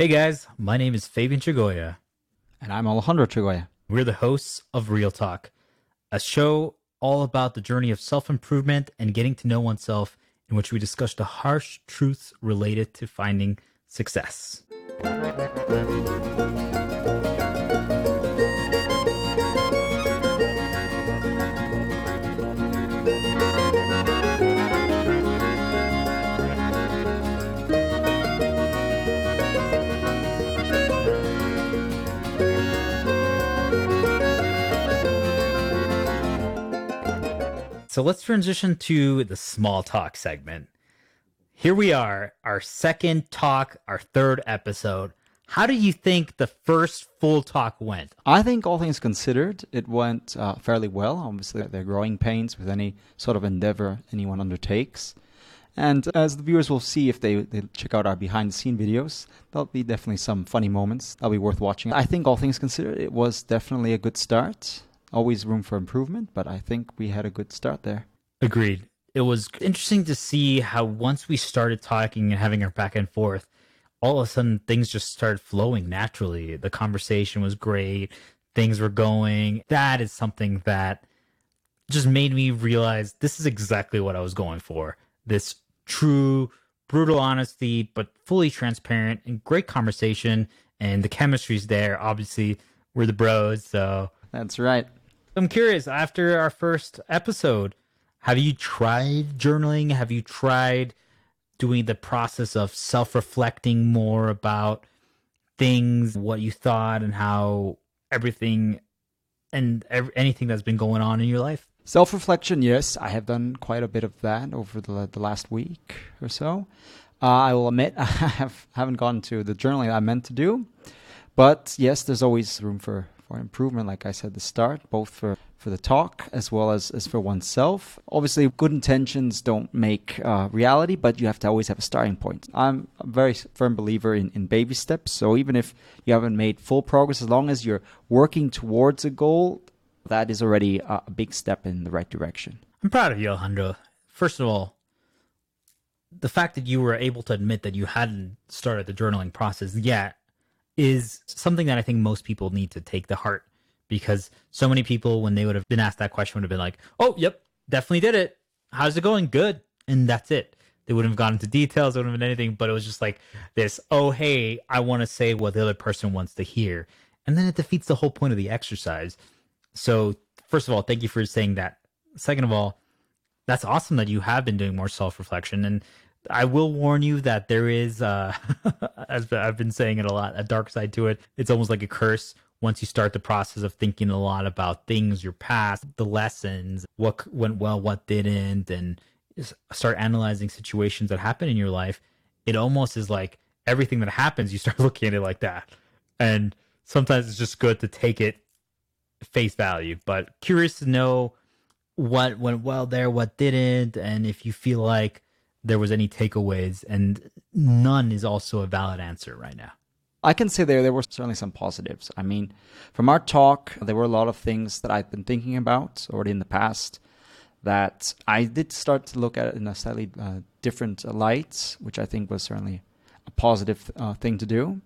Hey guys, my name is Fabian Chagoya. And I'm Alejandro Chagoya. We're the hosts of Real Talk, a show all about the journey of self improvement and getting to know oneself, in which we discuss the harsh truths related to finding success. So let's transition to the small talk segment. Here we are, our second talk, our third episode. How do you think the first full talk went? I think, all things considered, it went uh, fairly well. Obviously, there are growing pains with any sort of endeavor anyone undertakes. And as the viewers will see if they, they check out our behind the scene videos, there'll be definitely some funny moments that'll be worth watching. I think, all things considered, it was definitely a good start. Always room for improvement, but I think we had a good start there. Agreed. It was interesting to see how once we started talking and having our back and forth, all of a sudden things just started flowing naturally. The conversation was great. Things were going. That is something that just made me realize this is exactly what I was going for. This true, brutal honesty, but fully transparent and great conversation. And the chemistry's there. Obviously, we're the bros. So That's right. I'm curious, after our first episode, have you tried journaling? Have you tried doing the process of self reflecting more about things, what you thought, and how everything and ev- anything that's been going on in your life? Self reflection, yes, I have done quite a bit of that over the, the last week or so. Uh, I will admit I have, haven't gotten to the journaling I meant to do. But yes, there's always room for, for improvement, like I said at the start, both for, for the talk as well as, as for oneself. Obviously, good intentions don't make uh, reality, but you have to always have a starting point. I'm a very firm believer in, in baby steps. So even if you haven't made full progress, as long as you're working towards a goal, that is already a a big step in the right direction. I'm proud of you, Alejandro. First of all, the fact that you were able to admit that you hadn't started the journaling process yet is something that I think most people need to take to heart because so many people, when they would have been asked that question, would have been like, oh, yep, definitely did it. How's it going? Good. And that's it. They wouldn't have gone into details, wouldn't have been anything, but it was just like this, oh, hey, I want to say what the other person wants to hear. And then it defeats the whole point of the exercise. So, first of all, thank you for saying that. Second of all, that's awesome that you have been doing more self reflection. And I will warn you that there is, uh, as I've been saying it a lot, a dark side to it. It's almost like a curse once you start the process of thinking a lot about things, your past, the lessons, what went well, what didn't, and start analyzing situations that happen in your life. It almost is like everything that happens, you start looking at it like that. And sometimes it's just good to take it face value. But curious to know what went well there, what didn't, and if you feel like there was any takeaways. And none is also a valid answer right now. I can say there there were certainly some positives. I mean, from our talk, there were a lot of things that I've been thinking about already in the past that I did start to look at it in a slightly uh, different light, which I think was certainly a positive uh, thing to do.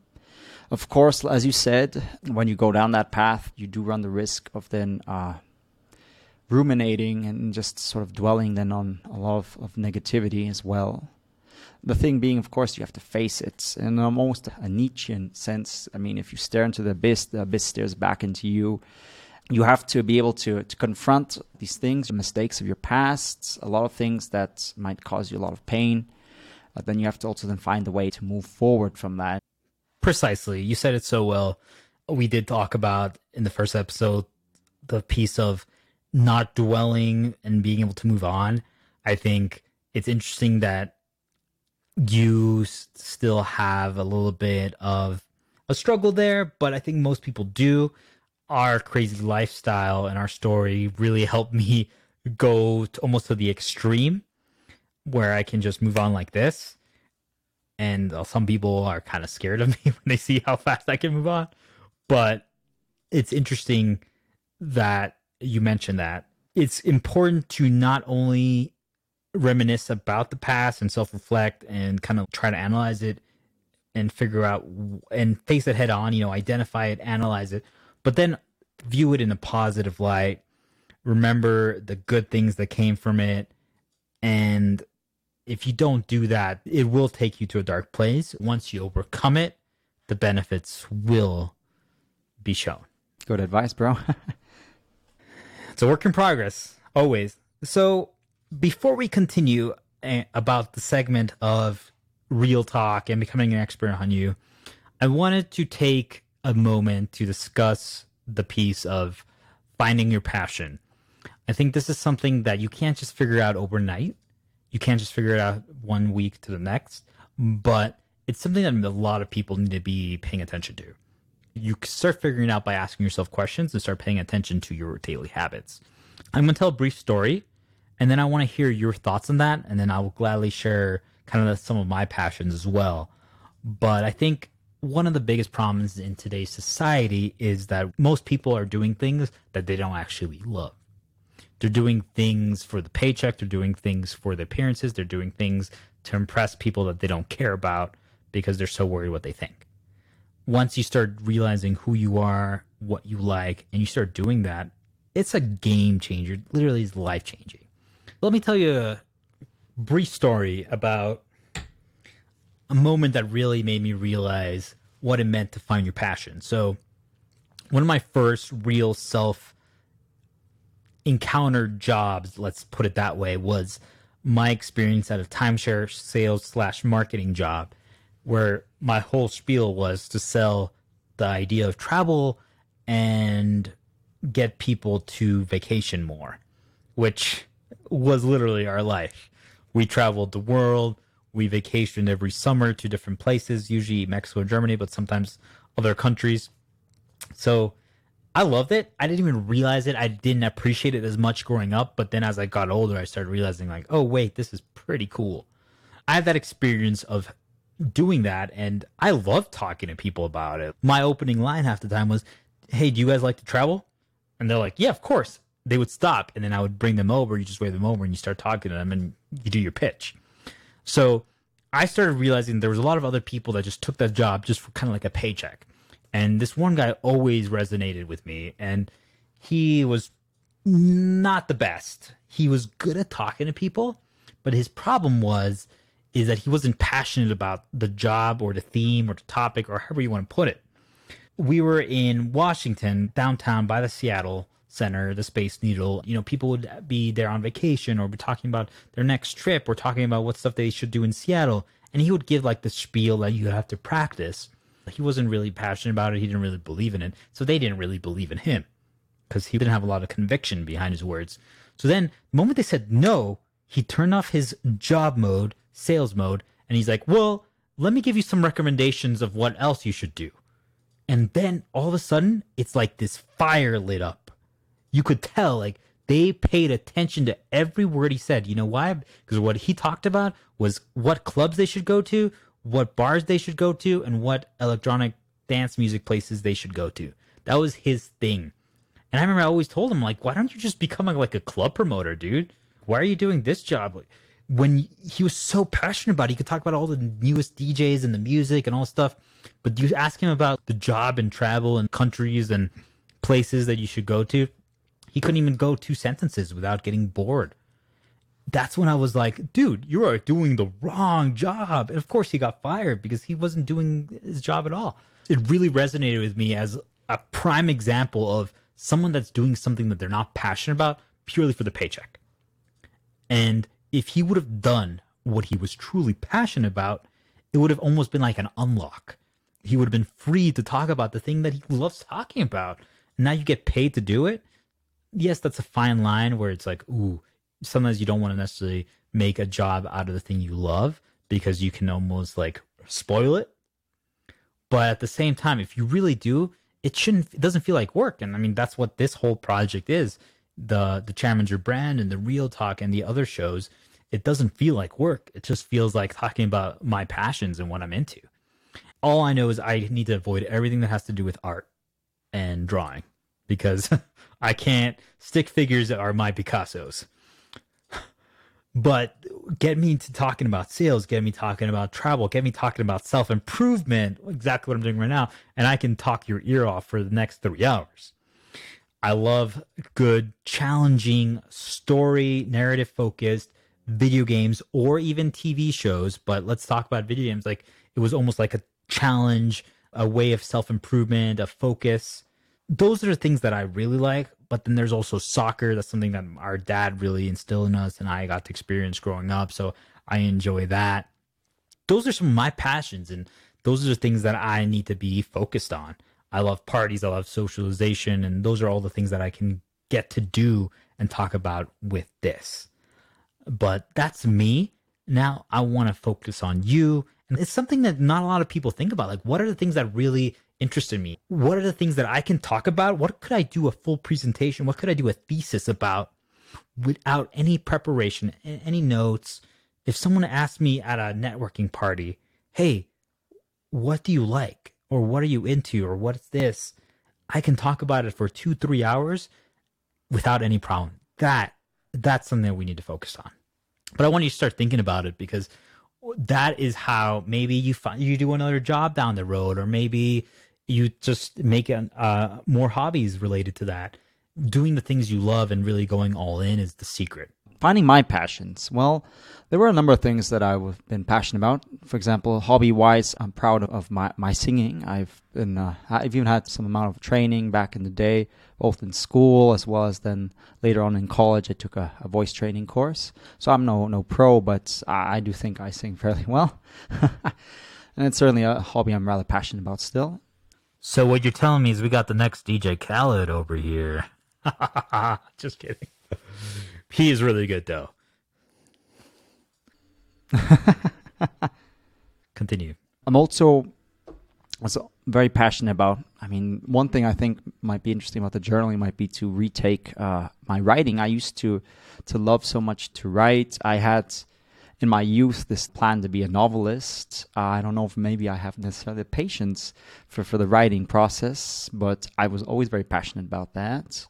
Of course, as you said, when you go down that path, you do run the risk of then uh, ruminating and just sort of dwelling then on a lot of, of negativity as well. The thing being, of course, you have to face it in almost a Nietzschean sense. I mean, if you stare into the abyss, the abyss stares back into you. You have to be able to, to confront these things, the mistakes of your past, a lot of things that might cause you a lot of pain. Uh, then you have to also then find a way to move forward from that. Precisely. You said it so well. We did talk about in the first episode the piece of not dwelling and being able to move on. I think it's interesting that you s- still have a little bit of a struggle there, but I think most people do. Our crazy lifestyle and our story really helped me go to almost to the extreme where I can just move on like this. And uh, some people are kind of scared of me when they see how fast I can move on. But it's interesting that you mentioned that. It's important to not only reminisce about the past and self reflect and kind of try to analyze it and figure out and face it head on, you know, identify it, analyze it, but then view it in a positive light. Remember the good things that came from it. And if you don't do that, it will take you to a dark place. Once you overcome it, the benefits will be shown. Good advice, bro. it's a work in progress, always. So, before we continue eh, about the segment of real talk and becoming an expert on you, I wanted to take a moment to discuss the piece of finding your passion. I think this is something that you can't just figure out overnight. You can't just figure it out one week to the next, but it's something that a lot of people need to be paying attention to. You start figuring out by asking yourself questions and start paying attention to your daily habits. I'm going to tell a brief story and then I want to hear your thoughts on that. And then I will gladly share kind of some of my passions as well. But I think one of the biggest problems in today's society is that most people are doing things that they don't actually love. They're doing things for the paycheck, they're doing things for the appearances, they're doing things to impress people that they don't care about because they're so worried what they think. Once you start realizing who you are, what you like, and you start doing that, it's a game changer. Literally, is life changing. Let me tell you a brief story about a moment that really made me realize what it meant to find your passion. So, one of my first real self encountered jobs, let's put it that way, was my experience at a timeshare sales slash marketing job where my whole spiel was to sell the idea of travel and get people to vacation more, which was literally our life. We traveled the world. We vacationed every summer to different places, usually Mexico and Germany, but sometimes other countries. So I loved it. I didn't even realize it. I didn't appreciate it as much growing up. But then as I got older, I started realizing, like, oh, wait, this is pretty cool. I had that experience of doing that, and I love talking to people about it. My opening line half the time was, hey, do you guys like to travel? And they're like, yeah, of course. They would stop, and then I would bring them over. You just wave them over, and you start talking to them, and you do your pitch. So I started realizing there was a lot of other people that just took that job just for kind of like a paycheck. And this one guy always resonated with me, and he was not the best. He was good at talking to people, but his problem was is that he wasn't passionate about the job or the theme or the topic or however you want to put it. We were in Washington, downtown by the Seattle Center, the Space Needle. You know, people would be there on vacation or be talking about their next trip or talking about what stuff they should do in Seattle. And he would give like the spiel that you have to practice. He wasn't really passionate about it. He didn't really believe in it. So they didn't really believe in him because he didn't have a lot of conviction behind his words. So then, the moment they said no, he turned off his job mode, sales mode, and he's like, well, let me give you some recommendations of what else you should do. And then all of a sudden, it's like this fire lit up you could tell like they paid attention to every word he said. You know why? Because what he talked about was what clubs they should go to, what bars they should go to, and what electronic dance music places they should go to. That was his thing. And I remember I always told him, like, why don't you just become like a club promoter, dude? Why are you doing this job? When he was so passionate about it, he could talk about all the newest DJs and the music and all stuff. But you ask him about the job and travel and countries and places that you should go to, he couldn't even go two sentences without getting bored. That's when I was like, dude, you are doing the wrong job. And of course, he got fired because he wasn't doing his job at all. It really resonated with me as a prime example of someone that's doing something that they're not passionate about purely for the paycheck. And if he would have done what he was truly passionate about, it would have almost been like an unlock. He would have been free to talk about the thing that he loves talking about. Now you get paid to do it yes, that's a fine line where it's like, ooh, sometimes you don't want to necessarily make a job out of the thing you love because you can almost like spoil it. But at the same time, if you really do, it shouldn't it doesn't feel like work. And I mean that's what this whole project is. The the Challenger brand and the real talk and the other shows, it doesn't feel like work. It just feels like talking about my passions and what I'm into. All I know is I need to avoid everything that has to do with art and drawing because I can't stick figures that are my Picassos. but get me to talking about sales, get me talking about travel, get me talking about self improvement, exactly what I'm doing right now, and I can talk your ear off for the next three hours. I love good, challenging, story, narrative focused video games or even TV shows. But let's talk about video games. Like it was almost like a challenge, a way of self improvement, a focus. Those are things that I really like. But then there's also soccer. That's something that our dad really instilled in us, and I got to experience growing up. So I enjoy that. Those are some of my passions, and those are the things that I need to be focused on. I love parties, I love socialization, and those are all the things that I can get to do and talk about with this. But that's me. Now I want to focus on you. And it's something that not a lot of people think about. Like, what are the things that really interested me? What are the things that I can talk about? What could I do a full presentation? What could I do a thesis about without any preparation, any notes? If someone asked me at a networking party, hey, what do you like? Or what are you into? Or what's this? I can talk about it for two, three hours without any problem. That that's something that we need to focus on. But I want you to start thinking about it because that is how maybe you find you do another job down the road, or maybe you just make an, uh, more hobbies related to that. Doing the things you love and really going all in is the secret. Finding my passions. Well, there were a number of things that I've been passionate about. For example, hobby wise, I'm proud of my, my singing. I've been, uh, I've even had some amount of training back in the day, both in school as well as then later on in college. I took a, a voice training course. So I'm no, no pro, but I, I do think I sing fairly well. and it's certainly a hobby I'm rather passionate about still. So what you're telling me is we got the next DJ Khaled over here. Just kidding. He is really good though. Continue. I'm also also very passionate about. I mean, one thing I think might be interesting about the journaling might be to retake uh, my writing. I used to to love so much to write. I had in my youth this plan to be a novelist. Uh, I don't know if maybe I have necessarily the patience for, for the writing process, but I was always very passionate about that.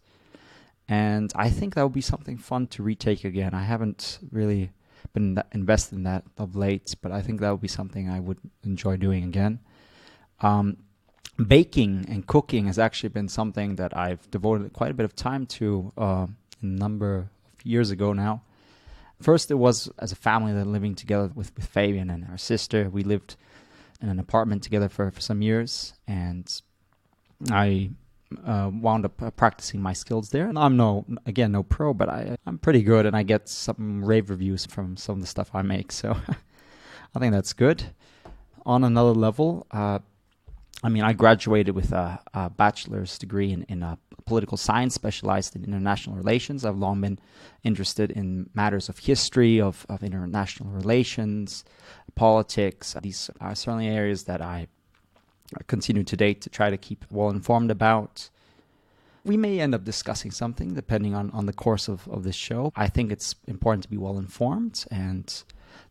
And I think that would be something fun to retake again. I haven't really been invested in that of late, but I think that would be something I would enjoy doing again. Um, baking and cooking has actually been something that I've devoted quite a bit of time to uh, a number of years ago now. First, it was as a family that living together with, with Fabian and our sister. We lived in an apartment together for, for some years, and I uh, wound up uh, practicing my skills there. And I'm no, again, no pro, but I, I'm pretty good, and I get some rave reviews from some of the stuff I make. So I think that's good. On another level, uh, I mean, I graduated with a, a bachelor's degree in, in uh, political science, specialized in international relations. I've long been interested in matters of history, of, of international relations, politics. These are certainly areas that I continue to date to try to keep well informed about. We may end up discussing something depending on, on the course of, of this show. I think it's important to be well informed, and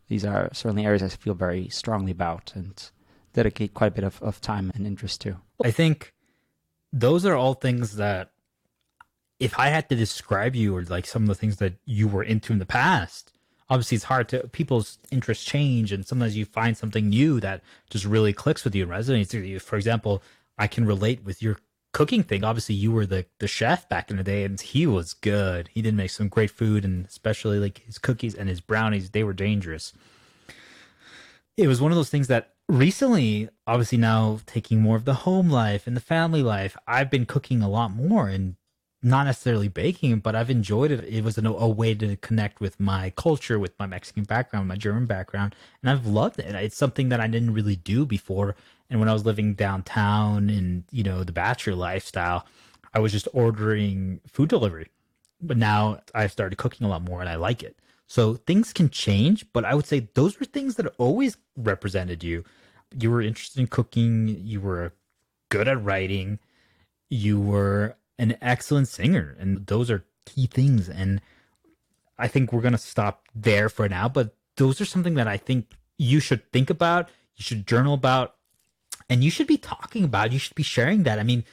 these are certainly areas I feel very strongly about and dedicate quite a bit of, of time and interest to. I think those are all things that if I had to describe you or like some of the things that you were into in the past, obviously it's hard to people's interests change and sometimes you find something new that just really clicks with you and resonates with you. For example, I can relate with your cooking thing. Obviously you were the the chef back in the day and he was good. He did make some great food and especially like his cookies and his brownies, they were dangerous. It was one of those things that recently, obviously now taking more of the home life and the family life, I've been cooking a lot more and not necessarily baking, but I've enjoyed it. It was a, a, way to connect with my culture, with my Mexican background, my German background, and I've loved it. It's something that I didn't really do before. And when I was living downtown in you know the bachelor lifestyle, I was just ordering food delivery. But now I've started cooking a lot more, and I like it. So things can change, but I would say those were things that always represented you. You were interested in cooking. You were good at writing. You were an excellent singer, and those are key things. And I think we're gonna stop there for now. But those are something that I think you should think about. You should journal about, and you should be talking about. You should be sharing that. I mean,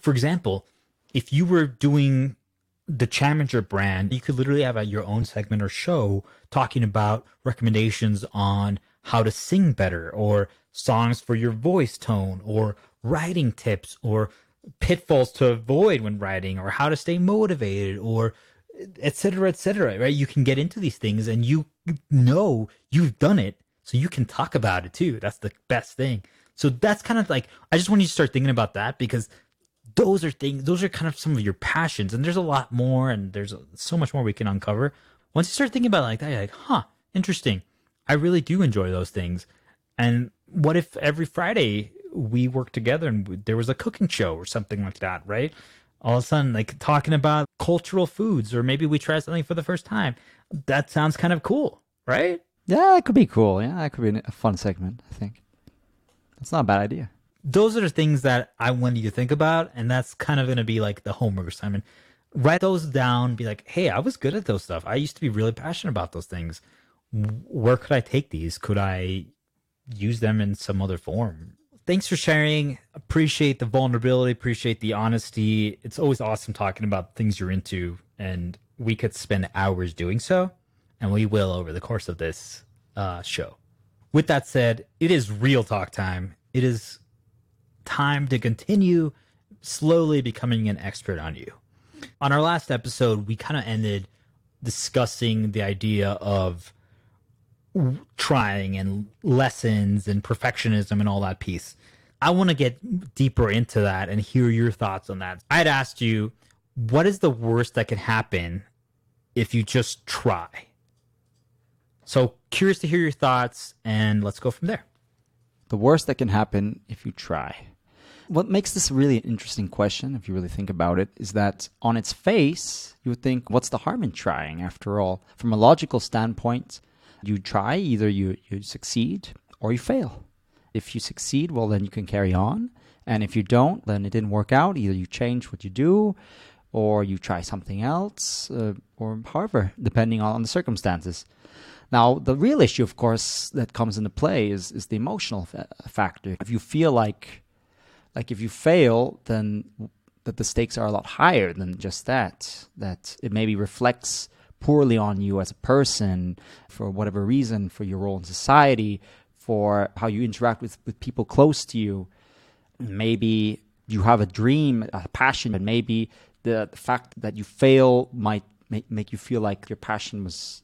for example, if you were doing the Challenger brand, you could literally have a, your own segment or show talking about recommendations on how to sing better or songs for your voice tone or writing tips or pitfalls to avoid when writing or how to stay motivated or et cetera, et cetera, right? You can get into these things and you know you've done it. So you can talk about it too. That's the best thing. So that's kind of like, I just want you to start thinking about that because those are things, those are kind of some of your passions. And there's a lot more and there's so much more we can uncover. Once you start thinking about it like that, you're like, huh, interesting. I really do enjoy those things. And what if every Friday we work together and there was a cooking show or something like that, right? All of a sudden, like talking about cultural foods, or maybe we try something for the first time. That sounds kind of cool, right? Yeah, it could be cool. Yeah, that could be a fun segment, I think. That's not a bad idea. Those are the things that I want you to think about, and that's kind of going to be like the homework assignment. Write those down, be like, hey, I was good at those stuff. I used to be really passionate about those things. Where could I take these? Could I use them in some other form? Thanks for sharing. Appreciate the vulnerability, appreciate the honesty. It's always awesome talking about things you're into, and we could spend hours doing so, and we will over the course of this uh, show. With that said, it is real talk time. It is time to continue slowly becoming an expert on you. On our last episode, we kind of ended discussing the idea of trying and lessons and perfectionism and all that piece. I want to get deeper into that and hear your thoughts on that. I'd asked you, what is the worst that could happen if you just try? So curious to hear your thoughts and let's go from there. The worst that can happen if you try. What makes this really an interesting question, if you really think about it, is that on its face, you would think, what's the harm in trying after all? From a logical standpoint, you try, either you, you succeed or you fail. If you succeed, well, then you can carry on. And if you don't, then it didn't work out. Either you change what you do or you try something else, uh, or however, depending on, the circumstances. Now, the real issue, of course, that comes into play is, is the emotional fa- factor. If you feel like, like if you fail, then that the stakes are a lot higher than just that. That it maybe reflects poorly on you as a person for whatever reason, for your role in society, for how you interact with, with people close to you. Maybe you have a dream, a passion, and maybe the, the fact that you fail might make, make you feel like your passion was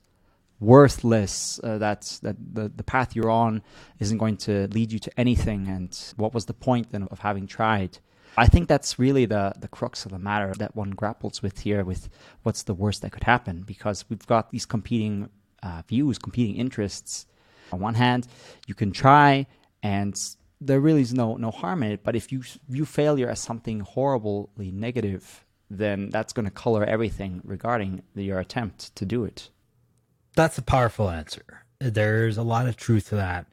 worthless uh, that the, the path you're on isn't going to lead you to anything and what was the point then of having tried I think that's really the the crux of the matter that one grapples with here with what's the worst that could happen because we've got these competing uh, views, competing interests. On one hand, you can try and there really is no no harm in it, but if you view failure as something horribly negative, then that's going to color everything regarding your attempt to do it. That's a powerful answer. There's a lot of truth to that.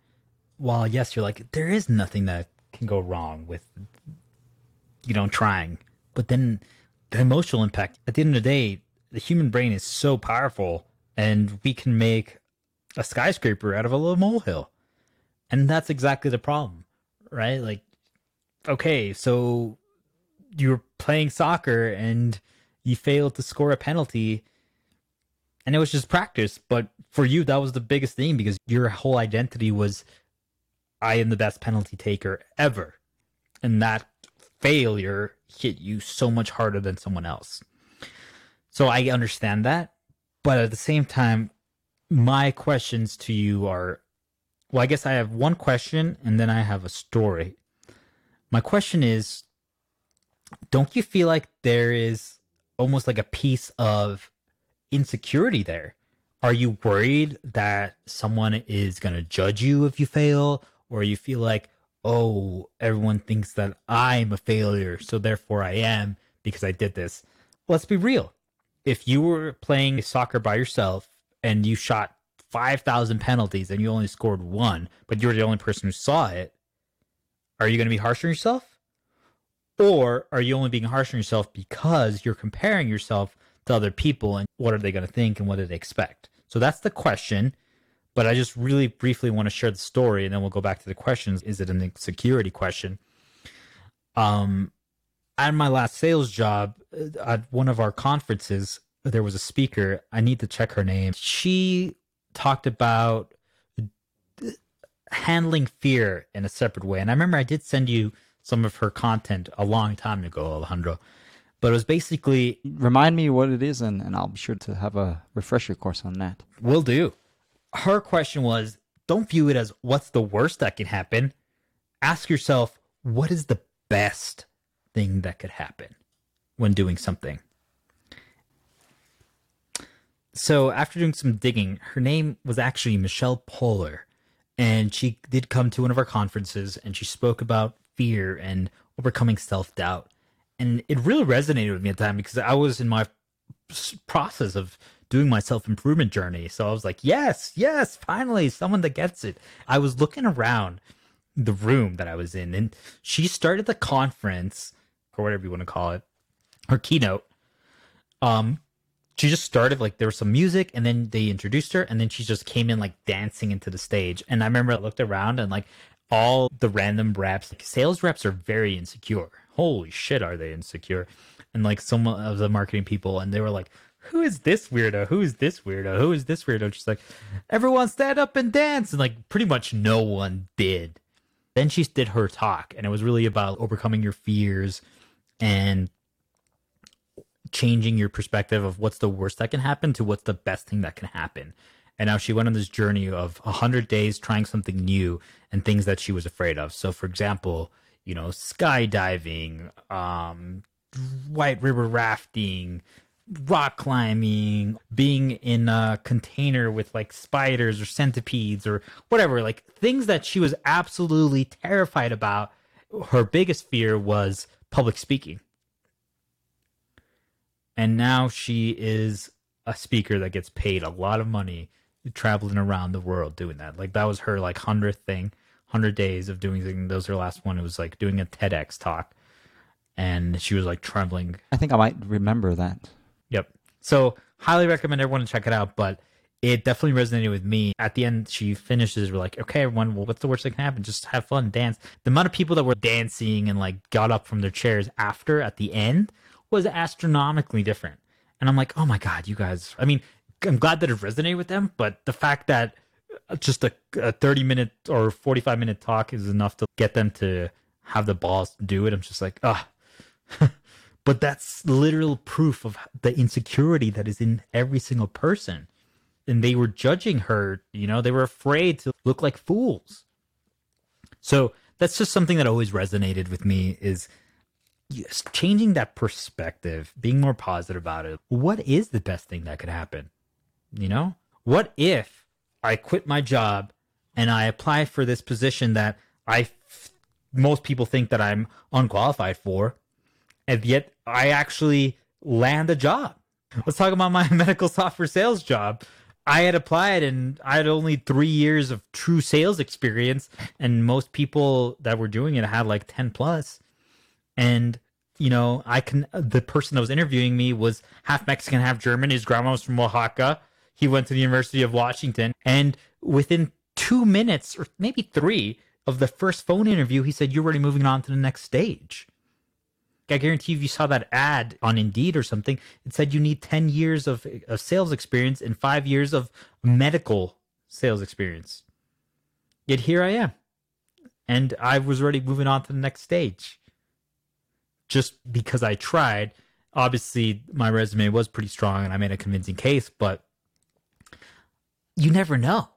While yes, you're like there is nothing that can go wrong with you know, trying. But then the emotional impact, at the end of the day, the human brain is so powerful and we can make a skyscraper out of a little molehill. And that's exactly the problem, right? Like, okay, so you're playing soccer and you failed to score a penalty and it was just practice. But for you, that was the biggest thing because your whole identity was, I am the best penalty taker ever. And that failure hit you so much harder than someone else. So I understand that. But at the same time, my questions to you are well, I guess I have one question and then I have a story. My question is don't you feel like there is almost like a piece of insecurity there? Are you worried that someone is going to judge you if you fail? Or you feel like, oh, everyone thinks that I'm a failure, so therefore I am because I did this. Let's be real. If you were playing soccer by yourself and you shot 5,000 penalties and you only scored one, but you're the only person who saw it, are you going to be harsh on yourself? Or are you only being harsh on yourself because you're comparing yourself to other people and what are they going to think and what do they expect? So that's the question. But I just really briefly want to share the story, and then we'll go back to the questions. Is it an insecurity question? Um, At my last sales job, uh, at one of our conferences, there was a speaker. I need to check her name. She talked about handling fear in a separate way. And I remember I did send you some of her content a long time ago, Alejandro. But it was basically Remind me what it is, and, and I'll be sure to have a refresher course on that. Will do. Her question was don't view it as what's the worst that can happen. Ask yourself, what is the best thing that could happen when doing something? So, after doing some digging, her name was actually Michelle Poler. And she did come to one of our conferences and she spoke about fear and overcoming self doubt. And it really resonated with me at the time because I was in my process of doing my self improvement journey. So I was like, yes, yes, finally, someone that gets it. I was looking around the room that I was in, and she started the conference, or whatever you want to call it, her keynote. Um, she just started like there was some music and then they introduced her and then she just came in like dancing into the stage and i remember i looked around and like all the random reps like sales reps are very insecure holy shit are they insecure and like some of the marketing people and they were like who is this weirdo? Who is this weirdo? Who is this weirdo? She's like everyone stand up and dance. And like pretty much no one did. Then she did her talk and it was really about overcoming your fears and changing your perspective of what's the worst that can happen to what's the best thing that can happen. And now she went on this journey of 100 days trying something new and things that she was afraid of. So, for example, you know, skydiving, um, white river rafting, rock climbing, being in a container with like spiders or centipedes or whatever, like things that she was absolutely terrified about. Her biggest fear was public speaking and now she is a speaker that gets paid a lot of money traveling around the world doing that. Like that was her like hundredth thing, hundred days of doing things. Those her last one. It was like doing a TEDx talk, and she was like trembling. I think I might remember that. Yep. So highly recommend everyone to check it out. But it definitely resonated with me. At the end, she finishes. We're like, okay, everyone, well, what's the worst that can happen? Just have fun, dance. The amount of people that were dancing and like got up from their chairs after at the end was astronomically different. And I'm like, oh my God, you guys. I mean, I'm glad that it resonated with them, but the fact that just a, a 30 minute or 45 minute talk is enough to get them to have the balls to do it, I'm just like, ah. but that's literal proof of the insecurity that is in every single person. And they were judging her, you know, they were afraid to look like fools. So that's just something that always resonated with me is yes, changing that perspective, being more positive about it. What is the best thing that could happen? You know, what if I quit my job and I apply for this position that I most people think that I'm unqualified for, and yet I actually land a job. Let's talk about my medical software sales job. I had applied and I had only three years of true sales experience, and most people that were doing it had like 10 plus. and you know, I can. The person that was interviewing me was half Mexican, half German. His grandma was from Oaxaca. He went to the University of Washington, and within two minutes or maybe three of the first phone interview, he said, "You're already moving on to the next stage." I guarantee if you saw that ad on Indeed or something, it said you need 10 years of, of sales experience and five years of medical sales experience. Yet here I am. And I was already moving on to the next stage just because I tried. Obviously, my resume was pretty strong and I made a convincing case, but you never know,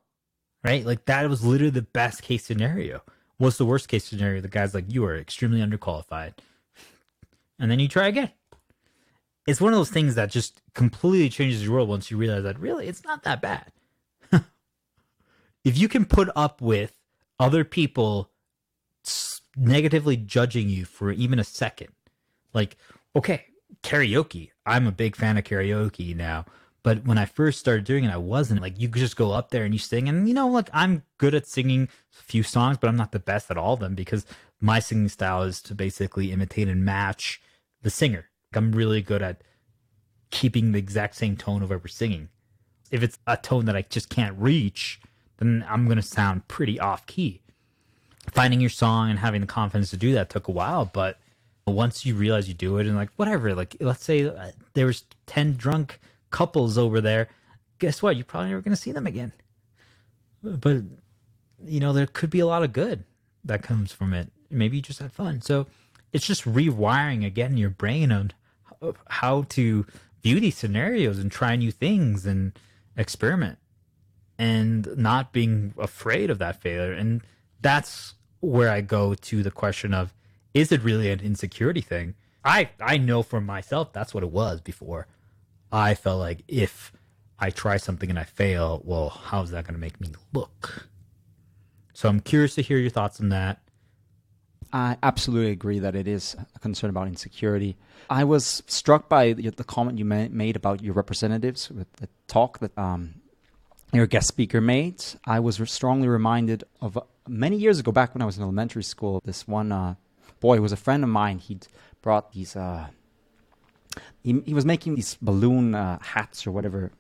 right? Like that was literally the best case scenario. What's the worst case scenario? The guy's like, you are extremely underqualified. And then you try again. It's one of those things that just completely changes your world once you realize that really it's not that bad. if you can put up with other people negatively judging you for even a second, like, okay, karaoke. I'm a big fan of karaoke now. But when I first started doing it, I wasn't. Like, you could just go up there and you sing. And, you know, like, I'm good at singing a few songs, but I'm not the best at all of them because my singing style is to basically imitate and match the singer. Like, I'm really good at keeping the exact same tone of what we're singing. If it's a tone that I just can't reach, then I'm going to sound pretty off key. Finding your song and having the confidence to do that took a while, but once you realize you do it and like whatever like let's say uh, there was 10 drunk couples over there guess what? You're probably never going to see them again. But you know there could be a lot of good that comes from it. Maybe you just had fun. So it's just rewiring again your brain on how to view these scenarios and try new things and experiment and not being afraid of that failure. And that's where i go to the question of is it really an insecurity thing? I I know for myself that's what it was before. I felt like if I try something and I fail, well, how's that going to make me look? So I'm curious to hear your thoughts on that. I absolutely agree that it is a concern about insecurity. I was struck by the, comment you made about your representatives with the talk that um, your guest speaker made. I was strongly reminded of uh, many years ago, back when I was in elementary school, this one uh, boy was a friend of mine. He'd brought these. Uh, he, he was making these balloon uh, hats or whatever,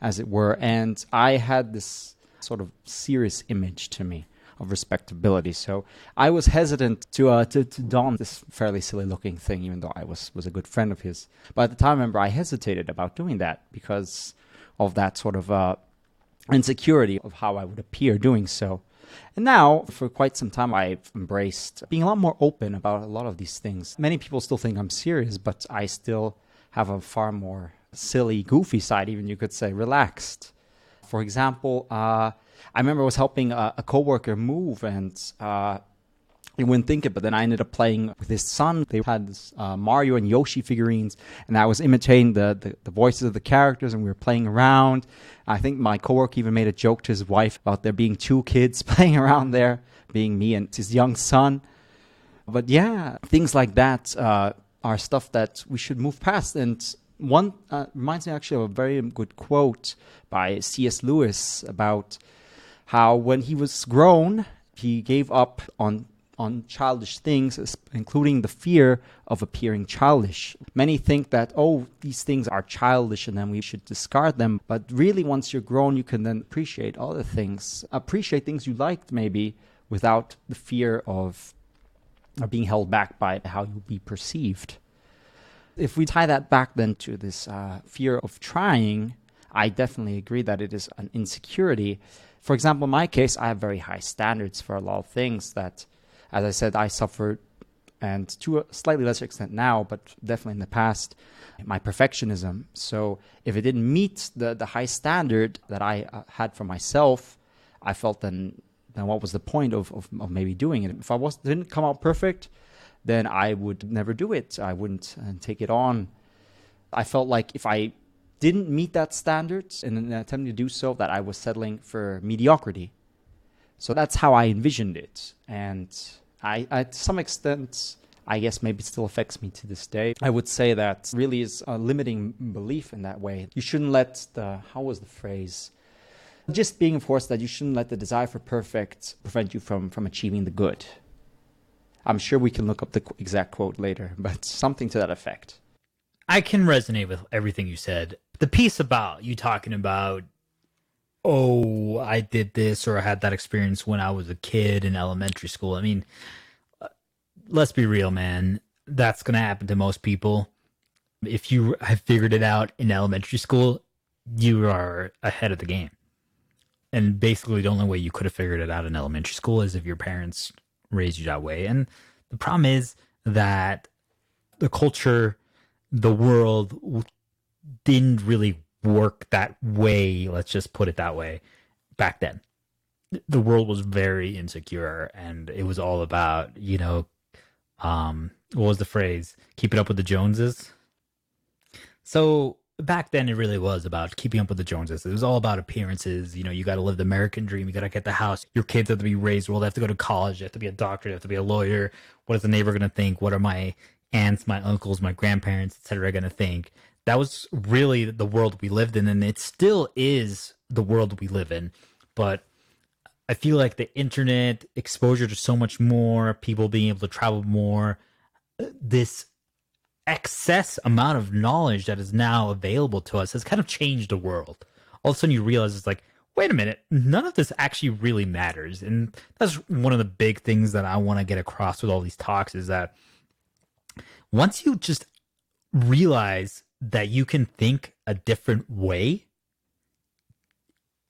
as it were, and I had this sort of serious image to me of respectability. So I was hesitant to, uh, to to don this fairly silly looking thing, even though I was was a good friend of his. But at the time, I remember I hesitated about doing that because of that sort of uh, insecurity of how I would appear doing so. And now, for quite some time, I've embraced being a lot more open about a lot of these things. Many people still think I'm serious, but I still have a far more silly, goofy side, even you could say, relaxed. For example, uh, I remember I was helping a, a coworker move, and uh, you wouldn't think it, but then I ended up playing with his son. They had this, uh, Mario and Yoshi figurines, and I was imitating the, the, the, voices of the characters, and we were playing around. I think my coworker even made a joke to his wife about there being two kids playing around there, being me and his young son. But yeah, things like that uh, are stuff that we should move past. And one uh, reminds me actually of a very good quote by C.S. Lewis about how when he was grown, he gave up on on childish things, including the fear of appearing childish. Many think that, oh, these things are childish and then we should discard them. But really, once you're grown, you can then appreciate other things, appreciate things you liked maybe without the fear of being held back by how you'll be perceived. If we tie that back then to this uh, fear of trying, I definitely agree that it is an insecurity. For example, in my case, I have very high standards for a lot of things that as I said, I suffered, and to a slightly lesser extent now, but definitely in the past, my perfectionism. So if it didn't meet the, the high standard that I uh, had for myself, I felt then then what was the point of, of, of maybe doing it? If I was didn't come out perfect, then I would never do it. I wouldn't uh, take it on. I felt like if I didn't meet that standard in an attempt to do so, that I was settling for mediocrity. So that's how I envisioned it. And I, to some extent, I guess maybe it still affects me to this day. I would say that really is a limiting belief in that way. You shouldn't let the, how was the phrase? Just being enforced that you shouldn't let the desire for perfect prevent you from, from achieving the good. I'm sure we can look up the exact quote later, but something to that effect. I can resonate with everything you said. The piece about you talking about oh, I did this or I had that experience when I was a kid in elementary school. I mean, uh, let's be real, man. That's going to happen to most people. If you have figured it out in elementary school, you are ahead of the game. And basically, the only way you could have figured it out in elementary school is if your parents raised you that way. And the problem is that the culture, the world didn't really work that way. Let's just put it that way. Back then, the world was very insecure, and it was all about you know, um, what was the phrase? Keep it up with the Joneses. So back then, it really was about keeping up with the Joneses. It was all about appearances. You know, you got to live the American dream. You got to get the house. Your kids have to be raised well. They have to go to college. They have to be a doctor. They have to be a lawyer. What is the neighbor going to think? What are my aunts, my uncles, my grandparents, etc., going to think? That was really the world we lived in and it still is the world we live in. But i feel like the internet exposure to so much more people being able to travel more this excess amount of knowledge that is now available to us has kind of changed the world. All of a sudden you realize it's like wait a minute none of this actually really matters. And that's one of the big things that i want to get across with all these talks is that once you just realize that you can think a different way,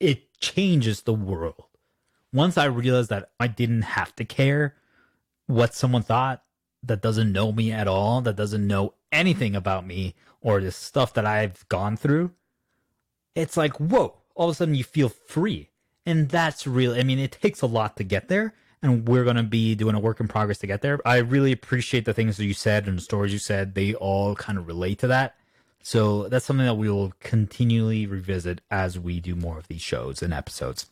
it changes the world. Once I realized that I didn't have to care what someone thought that doesn't know me at all, that doesn't know anything about me or the stuff that I've gone through, it's like, whoa, all of a sudden you feel free. And that's real. I mean, it takes a lot to get there, and we're going to be doing a work in progress to get there. I really appreciate the things that you said and the stories you said. They all kind of relate to that. So that's something that we will continually revisit as we do more of these shows and episodes.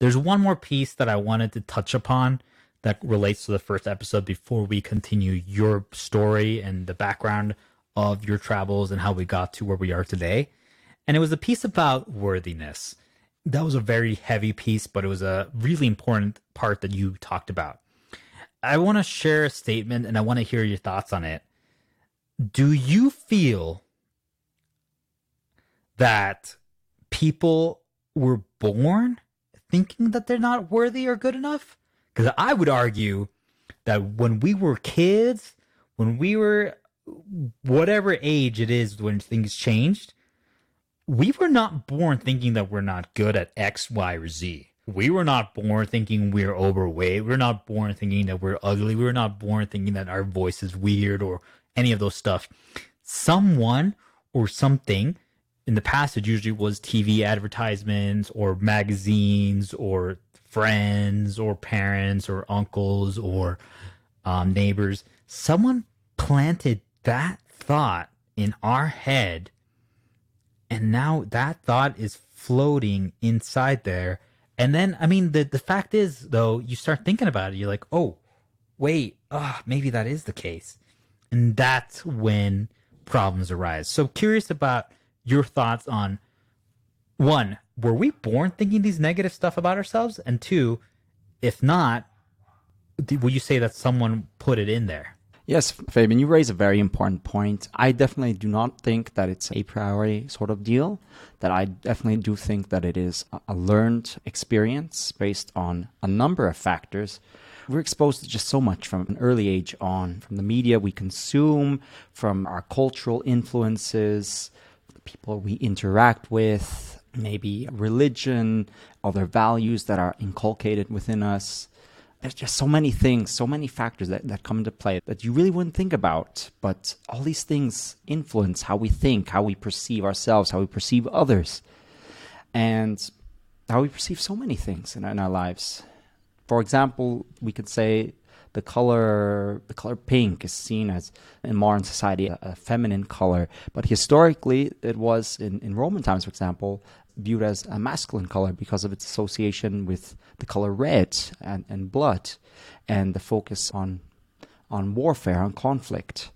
There's one more piece that I wanted to touch upon that relates to the first episode before we continue your story and the background of your travels and how we got to where we are today. And it was a piece about worthiness. That was a very heavy piece, but it was a really important part that you talked about. I want to share a statement and I want to hear your thoughts on it. Do you feel that people were born thinking that they're not worthy or good enough? Because I would argue that when we were kids, when we were whatever age it is when things changed, we were not born thinking that we're not good at X, Y, or Z. We were not born thinking we're overweight. We're not born thinking that we're ugly. We were not born thinking that our voice is weird or any of those stuff. Someone or something in the past, it usually was TV advertisements or magazines or friends or parents or uncles or um, neighbors. Someone planted that thought in our head and now that thought is floating inside there and then i mean the the fact is though you start thinking about it you're like oh wait oh, maybe that is the case and that's when problems arise so curious about your thoughts on one were we born thinking these negative stuff about ourselves and two if not would you say that someone put it in there Yes, Fabian, you raise a very important point. I definitely do not think that it's a priori sort of deal. That I definitely do think that it is a learned experience based on a number of factors. We're exposed to just so much from an early age on, from the media we consume, from our cultural influences, the people we interact with, maybe religion, other values that are inculcated within us there's just so many things, so many factors that, that come into play that you really wouldn't think about. But all these things influence how we think, how we perceive ourselves, how we perceive others, and how we perceive so many things in, in our lives. For example, we could say the color the color pink is seen as in modern society a, a, feminine color. But historically it was in, in roman times for example viewed as a masculine color because of its association with the color red and, and blood and the focus on on warfare on conflict.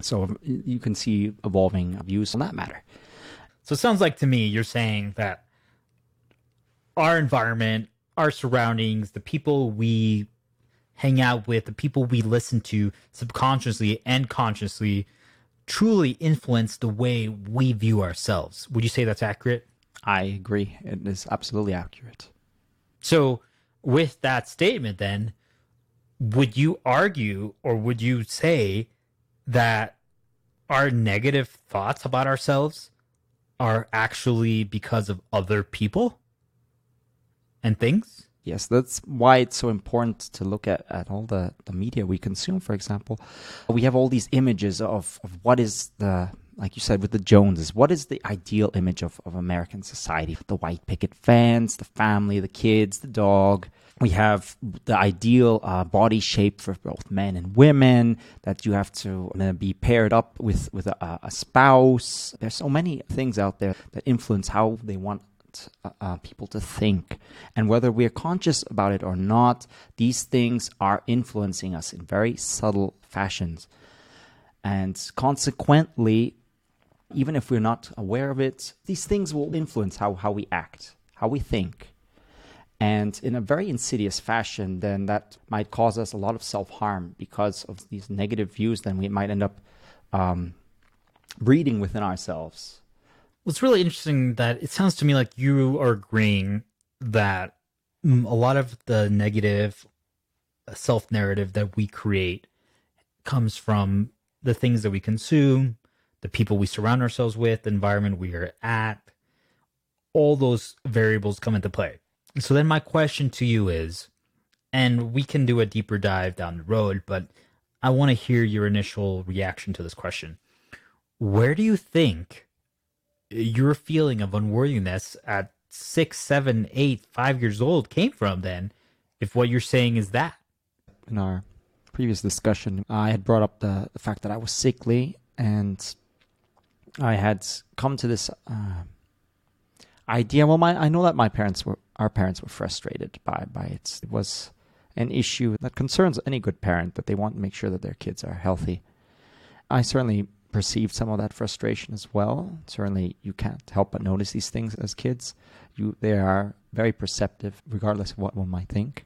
So um, you can see evolving views on that matter. So it sounds like to me you're saying that our environment our surroundings the people we hang out with the people we listen to subconsciously and consciously truly influence the way we view ourselves would you say that's accurate I agree. It is absolutely accurate. So, with that statement, then, would you argue or would you say that our negative thoughts about ourselves are actually because of other people and things? Yes, that's why it's so important to look at, at all the, the media we consume, for example. We have all these images of, of what is the like you said with the Joneses, what is the ideal image of, of American society? The white picket fence, the family, the kids, the dog. We have the ideal uh, body shape for both men and women that you have to uh, be paired up with, with a, a, spouse. There's so many things out there that influence how they want uh, uh, people to think. And whether we're conscious about it or not, these things are influencing us in very subtle fashions. And consequently, even if we're not aware of it, these things will influence how, how we act, how we think. And in a very insidious fashion, then that might cause us a lot of self harm because of these negative views. Then we might end up um, breeding within ourselves. What's really interesting that it sounds to me like you are agreeing that mm, a lot of the negative uh, self narrative that we create comes from the things that we consume, the people we surround ourselves with, the environment we are at. All those variables come into play. So then my question to you is, and we can do a deeper dive down the road, but I want to hear your initial reaction to this question. Where do you think your feeling of unworthiness at six, seven, eight, five years old came from then, if what you're saying is that? In our previous discussion, I had brought up the, the fact that I was sickly and I had come to this uh, idea. Well, my I know that my parents were our parents were frustrated by by it. It was an issue that concerns any good parent that they want to make sure that their kids are healthy. I certainly perceived some of that frustration as well. Certainly, you can't help but notice these things as kids. You they are very perceptive, regardless of what one might think.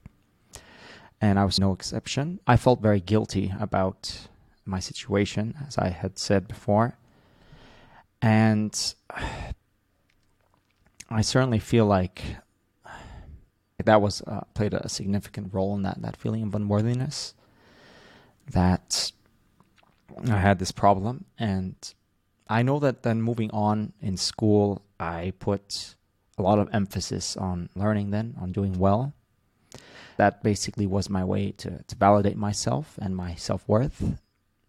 And I was no exception. I felt very guilty about my situation, as I had said before. And I certainly feel like that was uh, played a significant role in that that feeling of unworthiness. That I had this problem, and I know that then moving on in school, I put a lot of emphasis on learning. Then on doing well. That basically was my way to to validate myself and my self worth.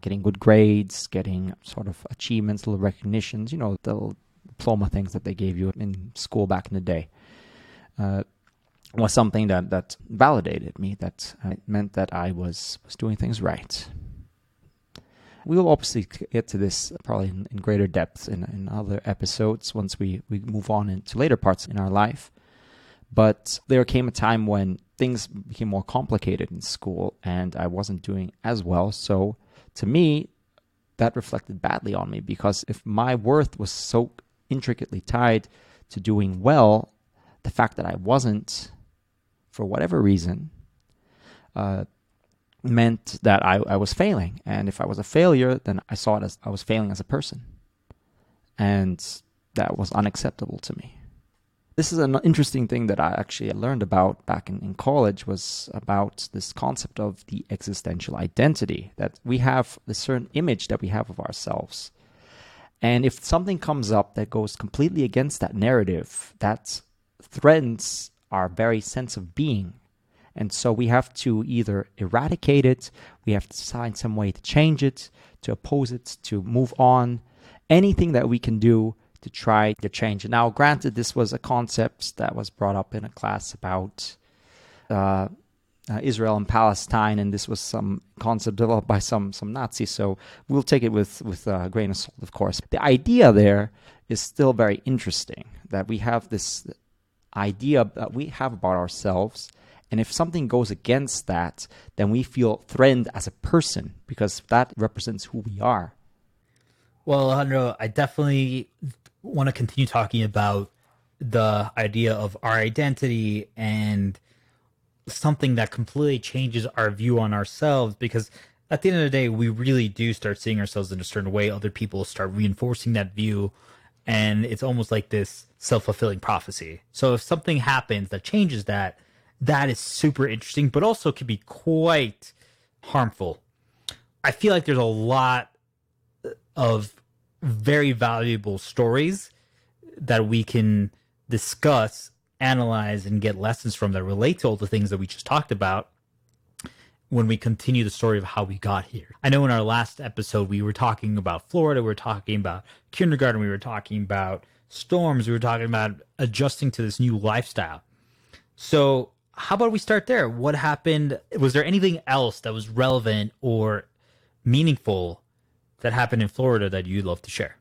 Getting good grades, getting sort of achievements, little recognitions, you know, the diploma things that they gave you in school back in the day. Uh, was something that that validated me. That uh, meant that I was was doing things right. We will obviously get to this probably in, in greater depth in, in other episodes once we, we move on into later parts in our life. But there came a time when things became more complicated in school and I wasn't doing as well. So to me, that reflected badly on me because if my worth was so intricately tied to doing well, the fact that I wasn't for whatever reason, uh, meant that I, I was failing. And if I was a failure, then I saw it as I was failing as a person. And that was unacceptable to me. This is an interesting thing that I actually learned about back in, in college was about this concept of the existential identity that we have a certain image that we have of ourselves. And if something comes up that goes completely against that narrative, that threatens our very sense of being. And so we have to either eradicate it, we have to find some way to change it, to oppose it, to move on, anything that we can do to try to change it. Now, granted, this was a concept that was brought up in a class about uh, uh, Israel and Palestine, and this was some concept developed by some some Nazis. So we'll take it with with a grain of salt, of course. The idea there is still very interesting that we have this idea that we have about ourselves. And if something goes against that, then we feel threatened as a person because that represents who we are. Well, Alejandro, I definitely want to continue talking about the idea of our identity and something that completely changes our view on ourselves because at the end of the day, we really do start seeing ourselves in a certain way. Other people start reinforcing that view and it's almost like this self-fulfilling prophecy. So if something happens that changes that, that is super interesting, but also can be quite harmful. I feel like there's a lot of very valuable stories that we can discuss, analyze, and get lessons from that relate to all the things that we just talked about when we continue the story of how we got here. I know in our last episode we were talking about Florida, we were talking about kindergarten, we were talking about storms, we were talking about adjusting to this new lifestyle. So, how about we start there? What happened? Was there anything else that was relevant or meaningful that happened in Florida that you'd love to share?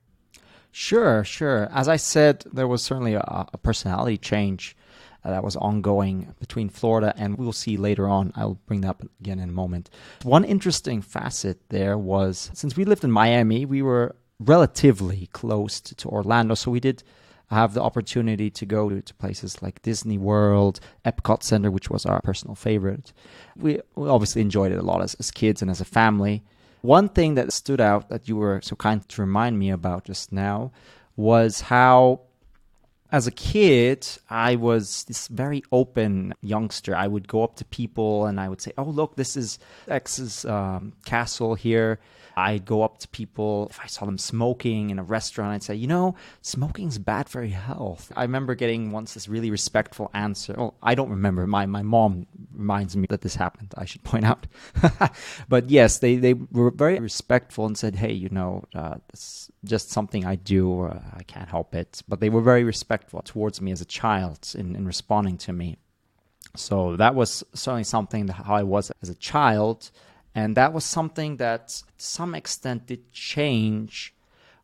Sure, sure. As I said, there was certainly a, a personality change uh, that was ongoing between Florida and we'll see later on. I'll bring that up again in a moment. One interesting facet there was since we lived in Miami, we were relatively close to, to Orlando, so we did have the opportunity to go to, places like Disney World, Epcot Center, which was our personal favorite. We, we obviously enjoyed it a lot as, as kids and as a family. One thing that stood out that you were so kind to remind me about just now was how as a kid, I was this very open youngster. I would go up to people and I would say, "Oh, look, this is X's um, castle here." I'd go up to people if I saw them smoking in a restaurant. I'd say, "You know, smoking's bad for your health." I remember getting once this really respectful answer. Well, I don't remember. My my mom reminds me that this happened. I should point out. but yes, they they were very respectful and said, "Hey, you know, uh, it's just something I do. Uh, I can't help it." But they were very respectful towards me as a child in, in responding to me. So that was certainly something that how I was as a child. And that was something that to some extent did change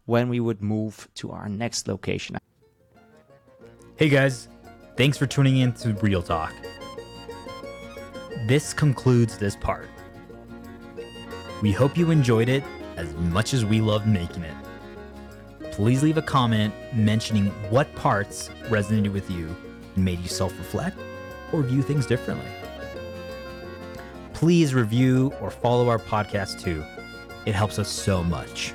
when we would move to our next location. Hey guys, thanks for tuning in to Real Talk. This concludes this part. We hope you enjoyed it as much as we loved making it. Please leave a comment mentioning what parts resonated with you and made you self reflect or view things differently. Please review or follow our podcast too. It helps us so much.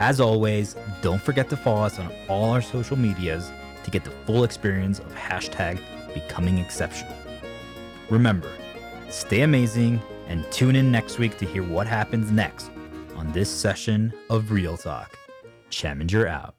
As always, don't forget to follow us on all our social medias to get the full experience of hashtag becoming exceptional. Remember, stay amazing and tune in next week to hear what happens next on this session of Real Talk. Challenger out.